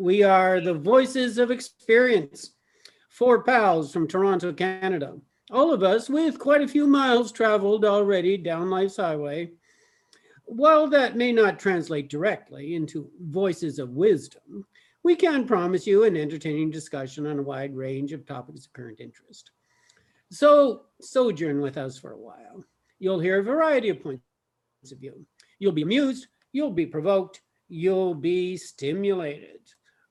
We are the voices of experience. Four pals from Toronto, Canada. All of us with quite a few miles traveled already down life's highway. While that may not translate directly into voices of wisdom, we can promise you an entertaining discussion on a wide range of topics of current interest. So sojourn with us for a while. You'll hear a variety of points of view. You'll be amused, you'll be provoked, you'll be stimulated.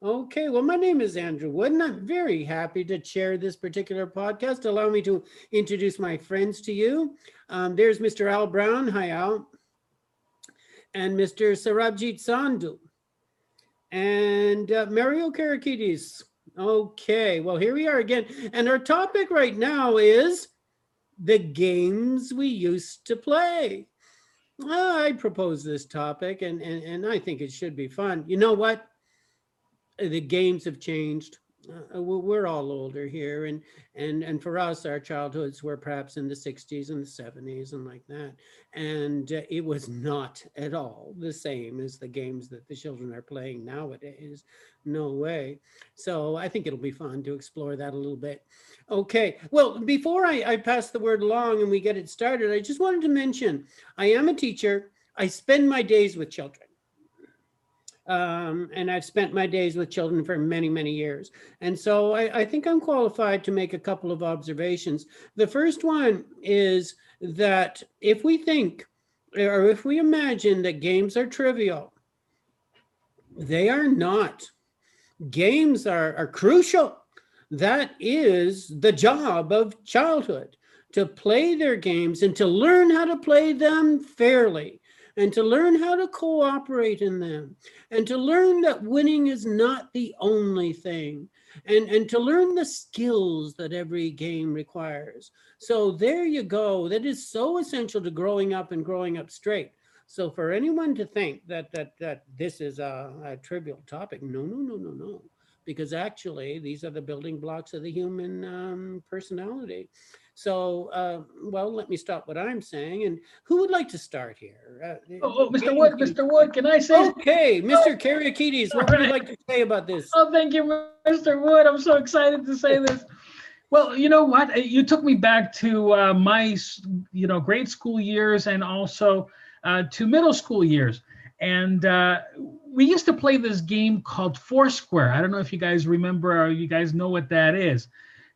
Okay, well, my name is Andrew Wood, and I'm very happy to chair this particular podcast. Allow me to introduce my friends to you. Um, there's Mr. Al Brown. Hi, Al. And Mr. Sarabjit Sandhu. And uh, Mario Karakidis. Okay, well, here we are again. And our topic right now is the games we used to play. I propose this topic, and, and, and I think it should be fun. You know what? The games have changed. Uh, we're all older here, and and and for us, our childhoods were perhaps in the '60s and the '70s and like that, and uh, it was not at all the same as the games that the children are playing nowadays. No way. So I think it'll be fun to explore that a little bit. Okay. Well, before I, I pass the word along and we get it started, I just wanted to mention I am a teacher. I spend my days with children. Um, and I've spent my days with children for many, many years. And so I, I, think I'm qualified to make a couple of observations. The first one is that if we think, or if we imagine that games are trivial, they are not. Games are, are crucial. That is the job of childhood, to play their games and to learn how to play them fairly and to learn how to cooperate in them and to learn that winning is not the only thing and and to learn the skills that every game requires. So there you go. That is so essential to growing up and growing up straight. So for anyone to think that that that this is a, a trivial topic no no no no no. Because actually these are the building blocks of the human um, personality so, uh, well, let me stop what I'm saying. And who would like to start here? Uh, oh, oh, Mr. Wood, Mr. Wood, can I say? Okay, Mr. Oh, Kariakides, what would you like to say about this? Oh, thank you, Mr. Wood. I'm so excited to say this. Well, you know what? You took me back to uh, my, you know, grade school years and also uh, to middle school years. And uh, we used to play this game called Foursquare. I don't know if you guys remember or you guys know what that is.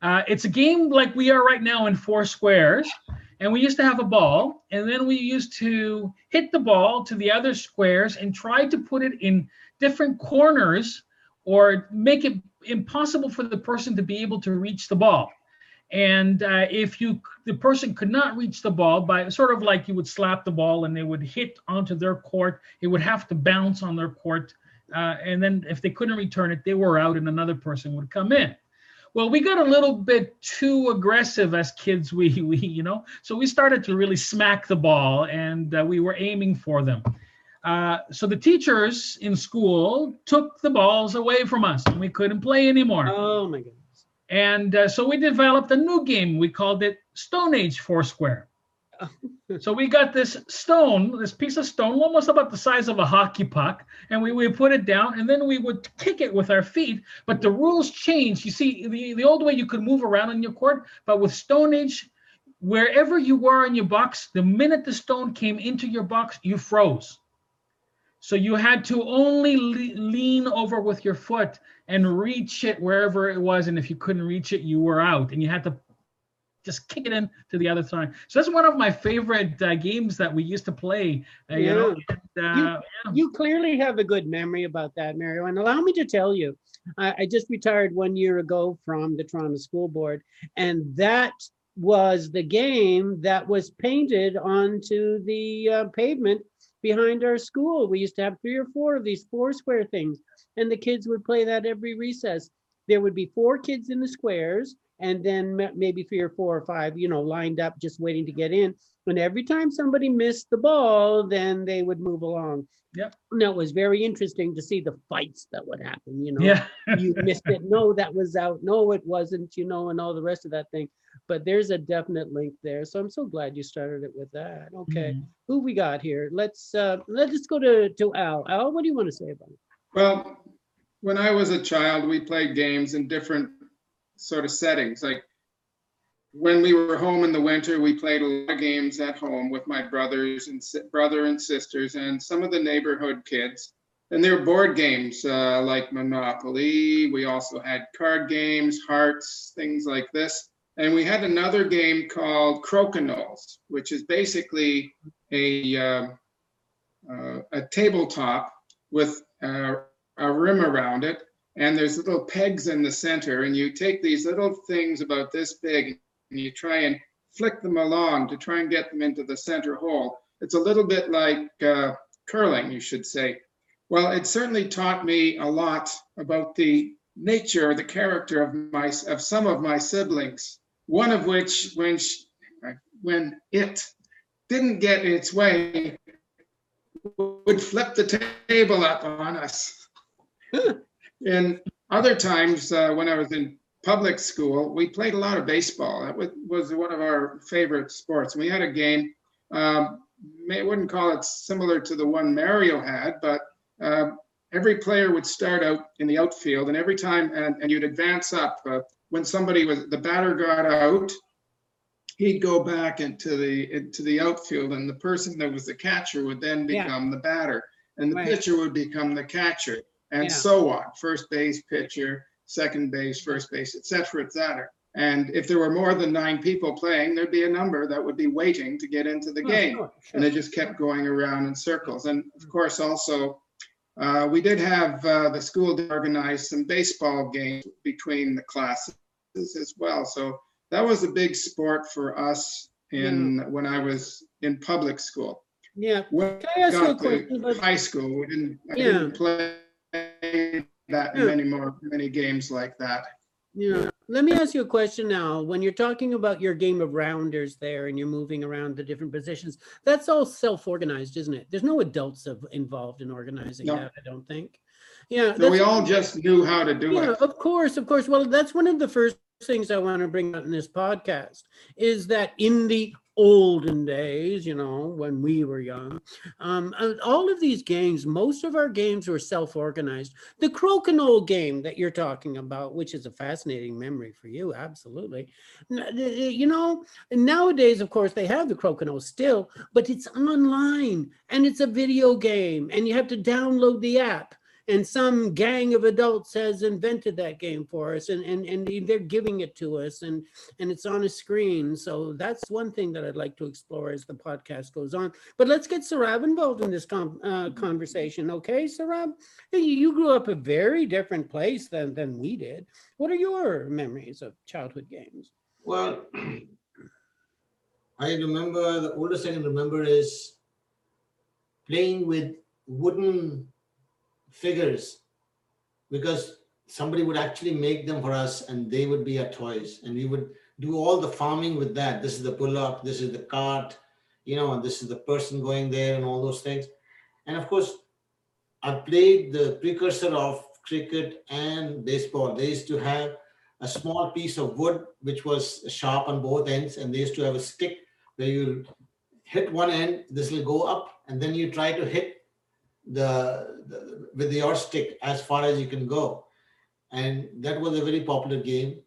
Uh, it's a game like we are right now in four squares. And we used to have a ball, and then we used to hit the ball to the other squares and try to put it in different corners or make it impossible for the person to be able to reach the ball. And uh, if you the person could not reach the ball by sort of like you would slap the ball and they would hit onto their court, it would have to bounce on their court. Uh, and then if they couldn't return it, they were out and another person would come in. Well, we got a little bit too aggressive as kids. We, we you know, so we started to really smack the ball, and uh, we were aiming for them. Uh, so the teachers in school took the balls away from us, and we couldn't play anymore. Oh my goodness! And uh, so we developed a new game. We called it Stone Age Foursquare so we got this stone, this piece of stone, almost about the size of a hockey puck, and we would put it down, and then we would kick it with our feet. But the rules changed. You see, the, the old way you could move around on your court, but with Stone Age, wherever you were in your box, the minute the stone came into your box, you froze. So you had to only le- lean over with your foot and reach it wherever it was, and if you couldn't reach it, you were out, and you had to just kick it in to the other side. So that's one of my favorite uh, games that we used to play. Uh, yeah. You, know, and, uh, you, yeah. you, clearly have a good memory about that, Mario. And allow me to tell you, I, I just retired one year ago from the Toronto School Board, and that was the game that was painted onto the uh, pavement behind our school. We used to have three or four of these four square things, and the kids would play that every recess. There would be four kids in the squares, and then maybe three or four or five, you know, lined up just waiting to get in. And every time somebody missed the ball, then they would move along. Yep. And it was very interesting to see the fights that would happen. You know, yeah. you missed it. No, that was out. No, it wasn't. You know, and all the rest of that thing. But there's a definite link there. So I'm so glad you started it with that. Okay, mm-hmm. who we got here? Let's uh let's go to to Al. Al, what do you want to say about it? Well, when I was a child, we played games in different sort of settings. Like when we were home in the winter, we played a lot of games at home with my brothers and brother and sisters and some of the neighborhood kids. And there were board games uh, like Monopoly. We also had card games, hearts, things like this. And we had another game called Crokinole, which is basically a uh, uh, a tabletop with uh, a rim around it, and there's little pegs in the center, and you take these little things about this big, and you try and flick them along to try and get them into the center hole. It's a little bit like uh, curling, you should say. Well, it certainly taught me a lot about the nature, the character of my of some of my siblings. One of which, when she, when it didn't get its way, would flip the table up on us. And other times, uh, when I was in public school, we played a lot of baseball. That was, was one of our favorite sports. We had a game. Um, I wouldn't call it similar to the one Mario had, but uh, every player would start out in the outfield, and every time, and, and you'd advance up. Uh, when somebody was the batter got out, he'd go back into the into the outfield, and the person that was the catcher would then Yeah. become the batter, and the Right. pitcher would become the catcher, and Yeah. so on. First base, pitcher, second base, first base, et cetera, et cetera. And if there were more than nine people playing, there'd be a number that would be waiting to get into the Oh, game sure, and they just kept going around in circles. And of course, also, uh, we did have uh, the school organize some baseball games between the classes as well. So that was a big sport for us in when I was in public school. Yeah. When Can I ask you a question high school, we didn't, I Yeah. didn't play that Yeah. many more many games like that. Yeah, let me ask you a question now. When you're talking about your game of rounders there and you're moving around the different positions, that's all self-organized, isn't it? There's no adults of- involved in organizing No. that, I don't think. Yeah, So we all just knew how to do yeah, it. of course, of course. Well, that's one of the first things I want to bring out in this podcast is that in the olden days, you know, when we were young, um, uh, all of these games, most of our games were self-organized. The Crokinole game that you're talking about, which is a fascinating memory for you, absolutely. Uh, You know, nowadays, of course, they have the Crokinole still, but it's online and it's a video game and you have to download the app and some gang of adults has invented that game for us and, and, and they're giving it to us and, and it's on a screen. So that's one thing that I'd like to explore as the podcast goes on. But let's get Sarab involved in this com- uh, conversation. Okay, Sarab? You grew up a very different place than, than we did. What are your memories of childhood games? Well, I remember the oldest I can remember is playing with wooden figures because somebody would actually make them for us and they would be our toys and we would do all the farming with that. This is the bullock, this is the cart, you know, and this is the person going there and all those things. And of course, I played the precursor of cricket and baseball. They used to have a small piece of wood which was sharp on both ends, and they used to have a stick where you hit one end, this will go up, and then you try to hit the, the with your stick as far as you can go. And that was a very popular game.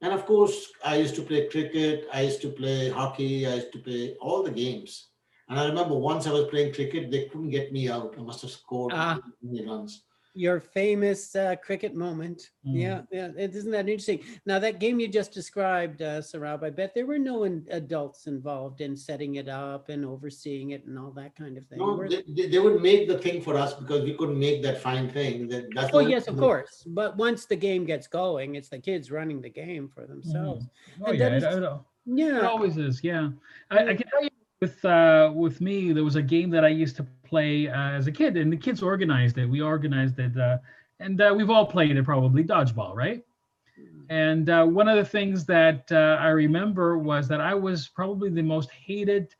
And of course, I used to play cricket, I used to play hockey, I used to play all the games. And I remember once I was playing cricket, they couldn't get me out. I must have scored Ah. many runs. Your famous uh, cricket moment. Mm. Yeah, yeah. it- Isn't that interesting? Now, that game you just described, uh, Sarab, I bet there were no in- adults involved in setting it up and overseeing it and all that kind of thing. No, they, they, they would make the thing for us because we couldn't make that fine thing. That, that's Oh, the- yes, of course. But once the game gets going, it's the kids running the game for themselves. Oh And yeah, that it, is- it, it Yeah. always is. Yeah, I, I can tell you with uh, with me, there was a game that I used to play uh, as a kid, and the kids organized it. We organized it, uh, and uh, we've all played it probably dodgeball, right? And uh, one of the things that uh, I remember was that I was probably the most hated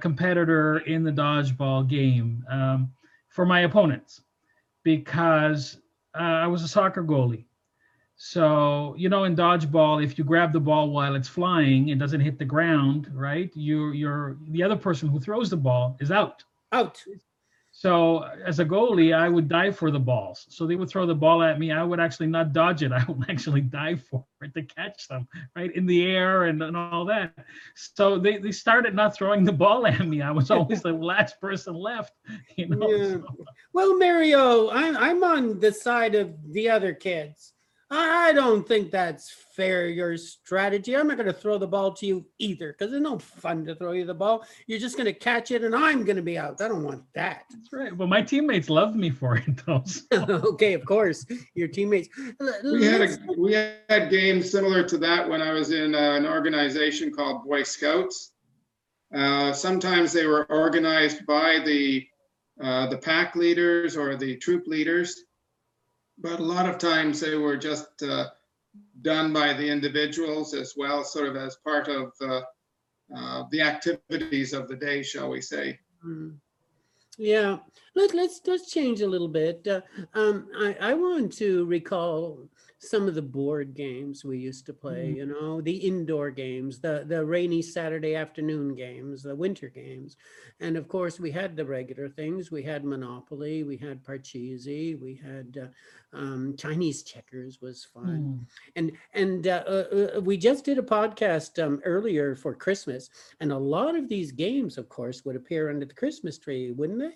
competitor in the dodgeball game um, for my opponents because I was a soccer goalie. So, you know, in dodgeball, if you grab the ball while it's flying, it doesn't hit the ground, right? You're, you're the other person who throws the ball is out. Out. So as a goalie, I would dive for the balls. So they would throw the ball at me. I would actually not dodge it. I would actually dive for it to catch them right in the air and, and all that. So they, they started not throwing the ball at me. I was always the last person left, you know. Yeah. so- Well, Mario, I'm I'm on the side of the other kids. I I don't think that's fair. Your strategy. I'm not going to throw the ball to you either because it's no fun to throw you the ball. You're just going to catch it, and I'm going to be out. I don't want that. That's right. Well, my teammates loved me for it though. so- okay, of course, your teammates. We had a, we had games similar to that when I was in uh, an organization called Boy Scouts. Uh, Sometimes they were organized by the, uh, the pack leaders or the troop leaders. But a lot of times they were just uh, done by the individuals as well, sort of as part of uh, uh, the activities of the day, shall we say. Mm. Yeah, let, let's let's change a little bit. Uh, um, I I want to recall some of the board games we used to play. Mhm. You know, the indoor games, the the rainy Saturday afternoon games, the winter games, and of course we had the regular things. We had Monopoly, we had Parcheesi, we had uh, um, Chinese checkers was fun Hmm. and and uh, uh, uh, we just did a podcast um, earlier for Christmas, and a lot of these games, of course, would appear under the Christmas tree, wouldn't they?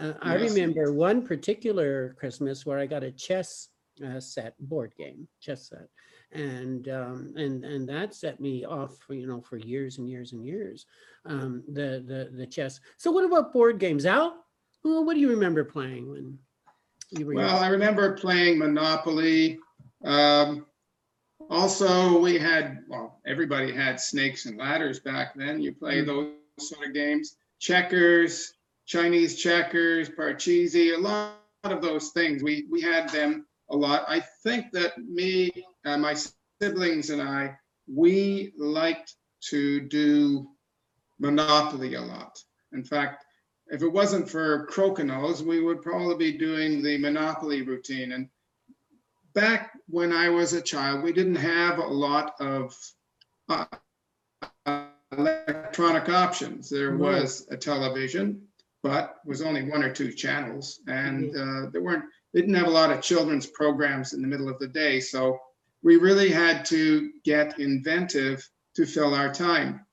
Uh, I Yes. remember one particular Christmas where I got a chess uh, set, board game, chess set, and um, and and that set me off, for, you know, for years and years and years. Um, the the the chess. So, what about board games, Al? Well, what do you remember playing when you were? young? Well, I remember playing Monopoly. Um, also, we had, well, everybody had snakes and ladders back then. You play Mm. those sort of games. Checkers, Chinese checkers, Parcheesi, a lot of those things. We, we had them a lot. I think that me, uh, my siblings and I, we liked to do Monopoly a lot. In fact, if it wasn't for Crokinole, we would probably be doing the Monopoly routine. And back when I was a child, we didn't have a lot of uh, electronic options. There was a television, but was only one or two channels, and uh, there weren't didn't have a lot of children's programs in the middle of the day. So we really had to get inventive to fill our time.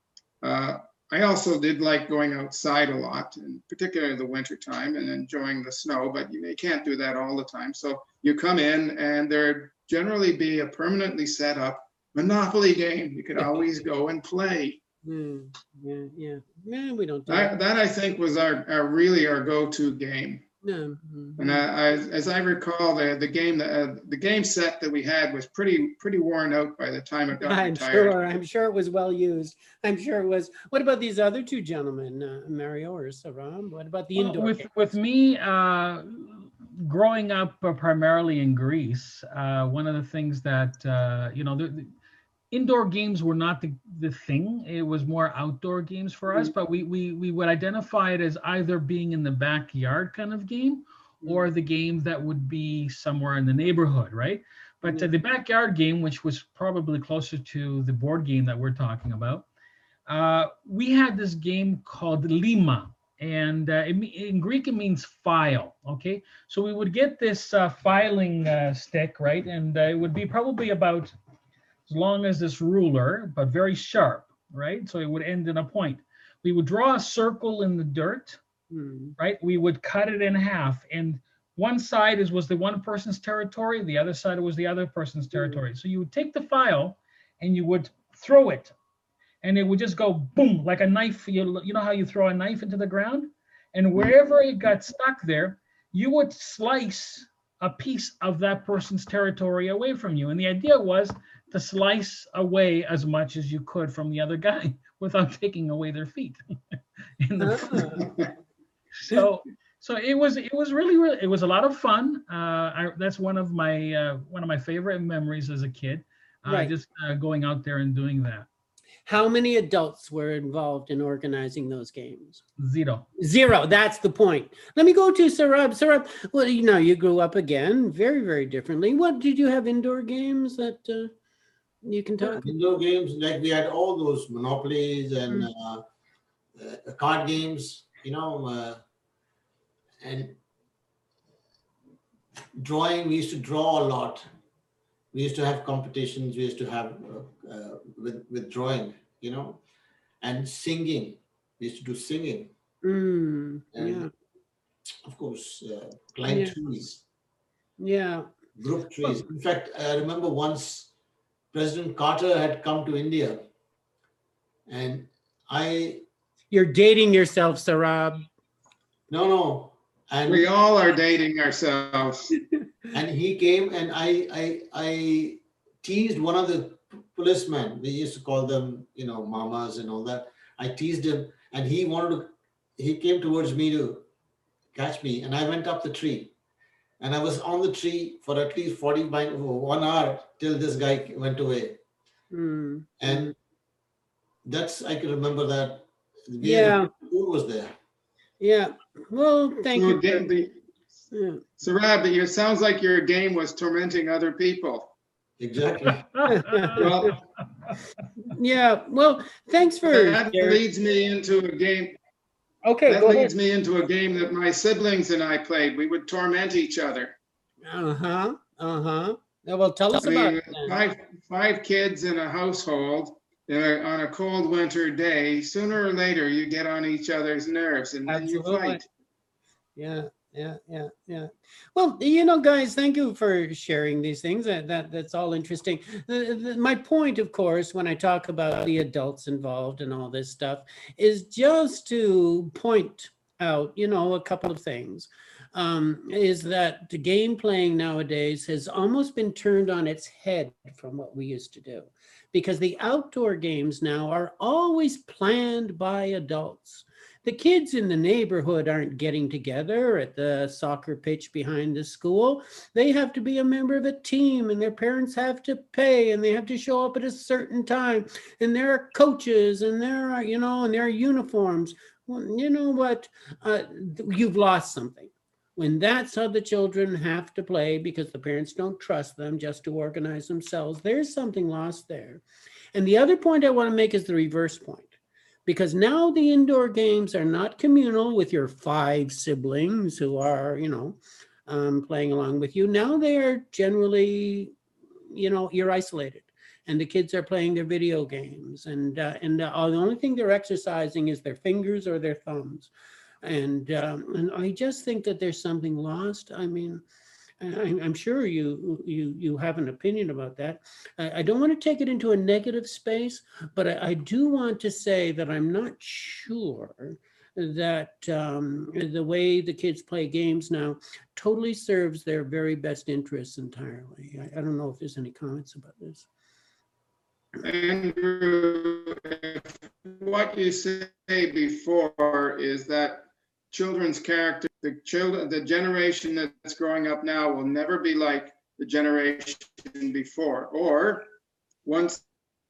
Uh, I also did like going outside a lot, and particularly in the winter time and enjoying the snow, but you, you can't do that all the time. So you come in and there'd generally be a permanently set up Monopoly game. You could always go and play. Mm, yeah, yeah, yeah. We don't do That, that I think was our, our really our go-to game. No. mhm. And I, I, as I recall, the, the game, uh, the game set that we had was pretty, pretty worn out by the time it got I'm retired. sure. I'm sure it was well used. I'm sure it was. What about these other two gentlemen, uh, Mario or Sarab? What about the Well, indoor? with games? with me uh, growing up uh, primarily in Greece, uh, one of the things that uh, you know, the, the indoor games were not the, the thing. It was more outdoor games for us, but we we we would identify it as either being in the backyard kind of game or the game that would be somewhere in the neighborhood, right? But uh, the backyard game, which was probably closer to the board game that we're talking about, uh, we had this game called Lima, and uh, it, in Greek it means file. Okay, so we would get this uh, filing uh, stick, right, and uh, it would be probably about as long as this ruler, but very sharp, right? So it would end in a point. We would draw a circle in the dirt, Hmm, right? We would cut it in half, and one side is was the one person's territory, the other side was the other person's territory. So you would take the file and you would throw it, and it would just go boom like a knife. You you know how you throw a knife into the ground, and wherever it got stuck there, you would slice a piece of that person's territory away from you. And the idea was to slice away as much as you could from the other guy without taking away their feet. in the Ah. so so it was it was really really it was a lot of fun uh I, that's one of my uh, one of my favorite memories as a kid uh, Right. just uh, going out there and doing that How many adults were involved in organizing those games? zero Zero. That's the point. Let me go to Sarab. Sarab, well, you know, you grew up again very, very differently. What did you have indoor games that uh, you can talk? Indoor games, like we had all those monopolies and Mm. uh, uh, card games, you know, uh, and drawing, we used to draw a lot. We used to have competitions, we used to have uh, uh, with, with drawing, you know, and singing. We used to do singing. Mm, yeah, of course, uh, climb Yeah. trees, yeah. group trees. In fact, I remember once President Carter had come to India and I, You're dating yourself, Sarab. no, no. And We all are dating ourselves. and he came and I, I, I teased one of the policemen. We used to call them, you know, mamas and all that. I teased him and he wanted to, he came towards me to catch me and I went up the tree. And I was on the tree for at least 40 min- one hour till this guy went away. Mm, And that's, I can remember that. We Yeah. Who was there? yeah. Well, thank So you. again, for- the- yeah. Sarab, it sounds like your game was tormenting other people. Exactly. Well, Yeah, well, thanks for that leads me into a game, Okay, that go leads ahead. me into a game that my siblings and I played. We would torment each other. Uh-huh, uh-huh. Now, well, tell us I about mean, it five, five kids in a household uh, on a cold winter day, sooner or later you get on each other's nerves and then you fight. Yeah, yeah, yeah, yeah. Well, you know, guys, thank you for sharing these things. That, that that's all interesting. The, the, my point, of course, when I talk about the adults involved and all this stuff, is just to point out, you know, a couple of things. Um, is that the game playing nowadays has almost been turned on its head from what we used to do, because the outdoor games now are always planned by adults the kids in the neighborhood aren't getting together at the soccer pitch behind the school. They have to be a member of a team and their parents have to pay and they have to show up at a certain time. And there are coaches and there are, you know, and there are uniforms. Well, you know what? Uh, you've lost something. When that's how the children have to play because the parents don't trust them just to organize themselves, there's something lost there. And the other point I want to make is the reverse point because now the indoor games are not communal with your five siblings who are, you know, um, playing along with you. Now they are generally, you know, you're isolated, and the kids are playing their video games, and uh, and uh, the only thing they're exercising is their fingers or their thumbs, and um, and I just think that there's something lost. I mean. I- I'm sure you you you have an opinion about that. I, I don't want to take it into a negative space, but I, I do want to say that I'm not sure that um, the way the kids play games now totally serves their very best interests entirely. I, I don't know if there's any comments about this. Andrew, what you say before is that children's character, the children, the generation that's growing up now will never be like the generation before. Or once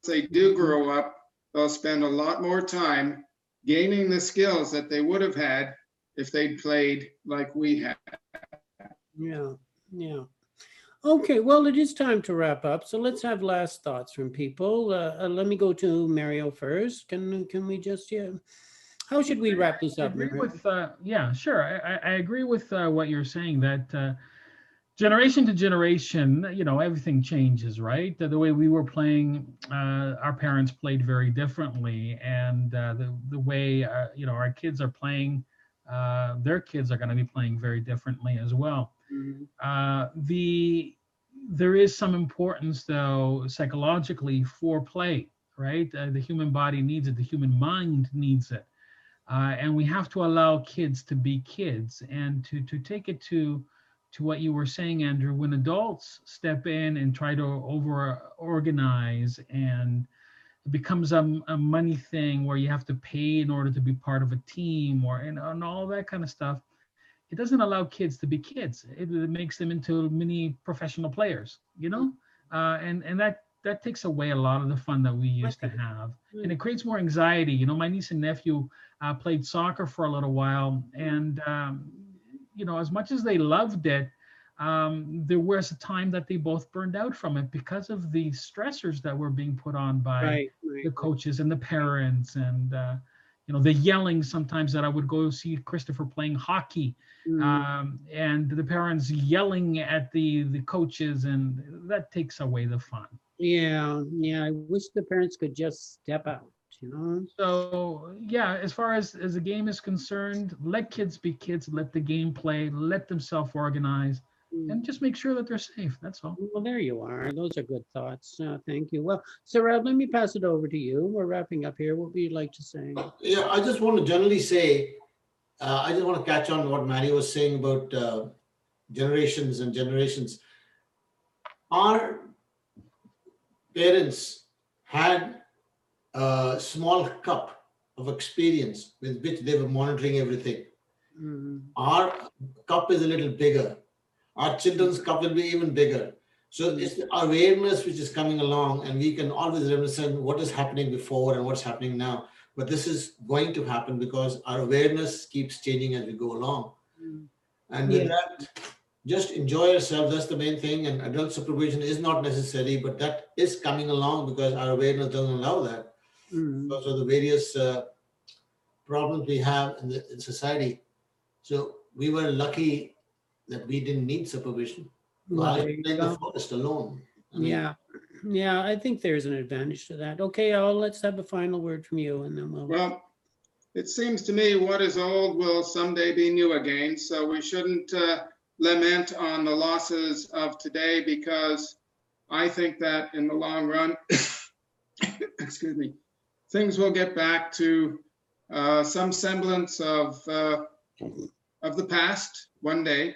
they do grow up, they'll spend a lot more time gaining the skills that they would have had if they'd played like we had. Yeah, yeah. Okay, well, it is time to wrap up. So let's have last thoughts from people. Uh, uh, let me go to Mario first. Can can we just yeah? How should we wrap this I up? agree with, uh, yeah, sure. I, I, I agree with uh, what you're saying that uh, generation to generation, you know, everything changes, right? The, the way we were playing, uh, our parents played very differently, and uh, the the way uh, you know our kids are playing, uh, their kids are going to be playing very differently as well. Mhm. Uh, the there is some importance though psychologically for play right uh, the human body needs it the human mind needs it uh, and we have to allow kids to be kids and to to take it to to what you were saying andrew when adults step in and try to over organize and it becomes a, a money thing where you have to pay in order to be part of a team or and, and all that kind of stuff it doesn't allow kids to be kids. It, it makes them into mini professional players, you know, uh, and and that that takes away a lot of the fun that we used to have, and it creates more anxiety. You know, my niece and nephew uh, played soccer for a little while, and um, you know, as much as they loved it, um, there was a time that they both burned out from it because of the stressors that were being put on by Right, right. the coaches and the parents and uh, you know, the yelling sometimes that I would go see Christopher playing hockey Mm, um, and the parents yelling at the the coaches and that takes away the fun Yeah, yeah, I wish the parents could just step out, you know? so yeah as far as as the game is concerned let kids be kids let the game play let them self-organize Mm. And just make sure that they're safe that's all Well, there you are. Those are good thoughts. Uh, thank you. Well, Sarah, let me pass it over to you. We're wrapping up here. What would you like to say? Yeah, I just want to generally say, uh, I just want to catch on what Mary was saying about uh, generations and generations. Our parents had a small cup of experience with which they were monitoring everything. Mm, Our cup is a little bigger. Our children's cup will be even bigger. So it's the awareness which is coming along, and we can always understand what is happening before and what's happening now. But this is going to happen because our awareness keeps changing as we go along. mm. And with Yeah. that, just enjoy yourself. That's the main thing. And adult supervision is not necessary, but that is coming along because our awareness doesn't allow that Mm, because of the various uh, problems we have in the in society. So we were lucky that we didn't need supervision. well, While there you in the forest alone. I mean, Yeah, yeah, I think there's an advantage to that. Okay, Al, let's have a final word from you and then we'll. Well, it seems to me what is old will someday be new again, so we shouldn't uh, lament on the losses of today because I think that in the long run, excuse me, things will get back to uh, some semblance of, uh, of the past one day,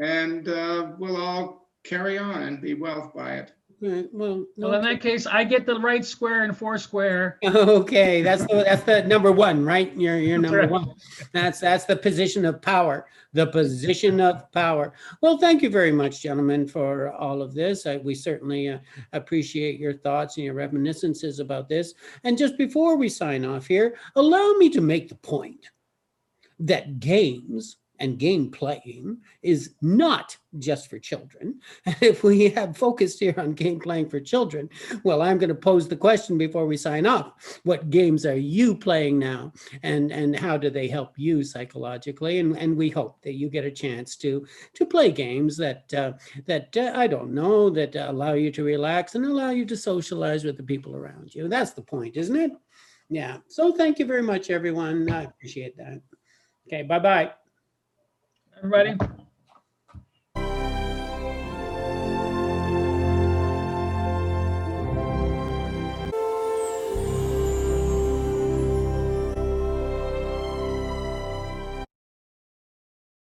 and uh, we'll all carry on and be wealth by it. Okay, Well, well in that case i get the right square and four square okay, that's the, that's the number one, right? You're, you're number right. one. That's, that's the position of power, the position of power. Well, thank you very much, gentlemen, for all of this. I- We certainly uh, appreciate your thoughts and your reminiscences about this. And just before we sign off here, allow me to make the point that games and game playing is not just for children. And if we have focused here on game playing for children, well, I'm going to pose the question before we sign off. What games are you playing now? And, and how do they help you psychologically? And, and we hope that you get a chance to, to play games that, uh, that uh, I don't know, that allow you to relax and allow you to socialize with the people around you. That's the point, isn't it? Yeah. So thank you very much, everyone. I appreciate that. Okay. Bye bye. everybody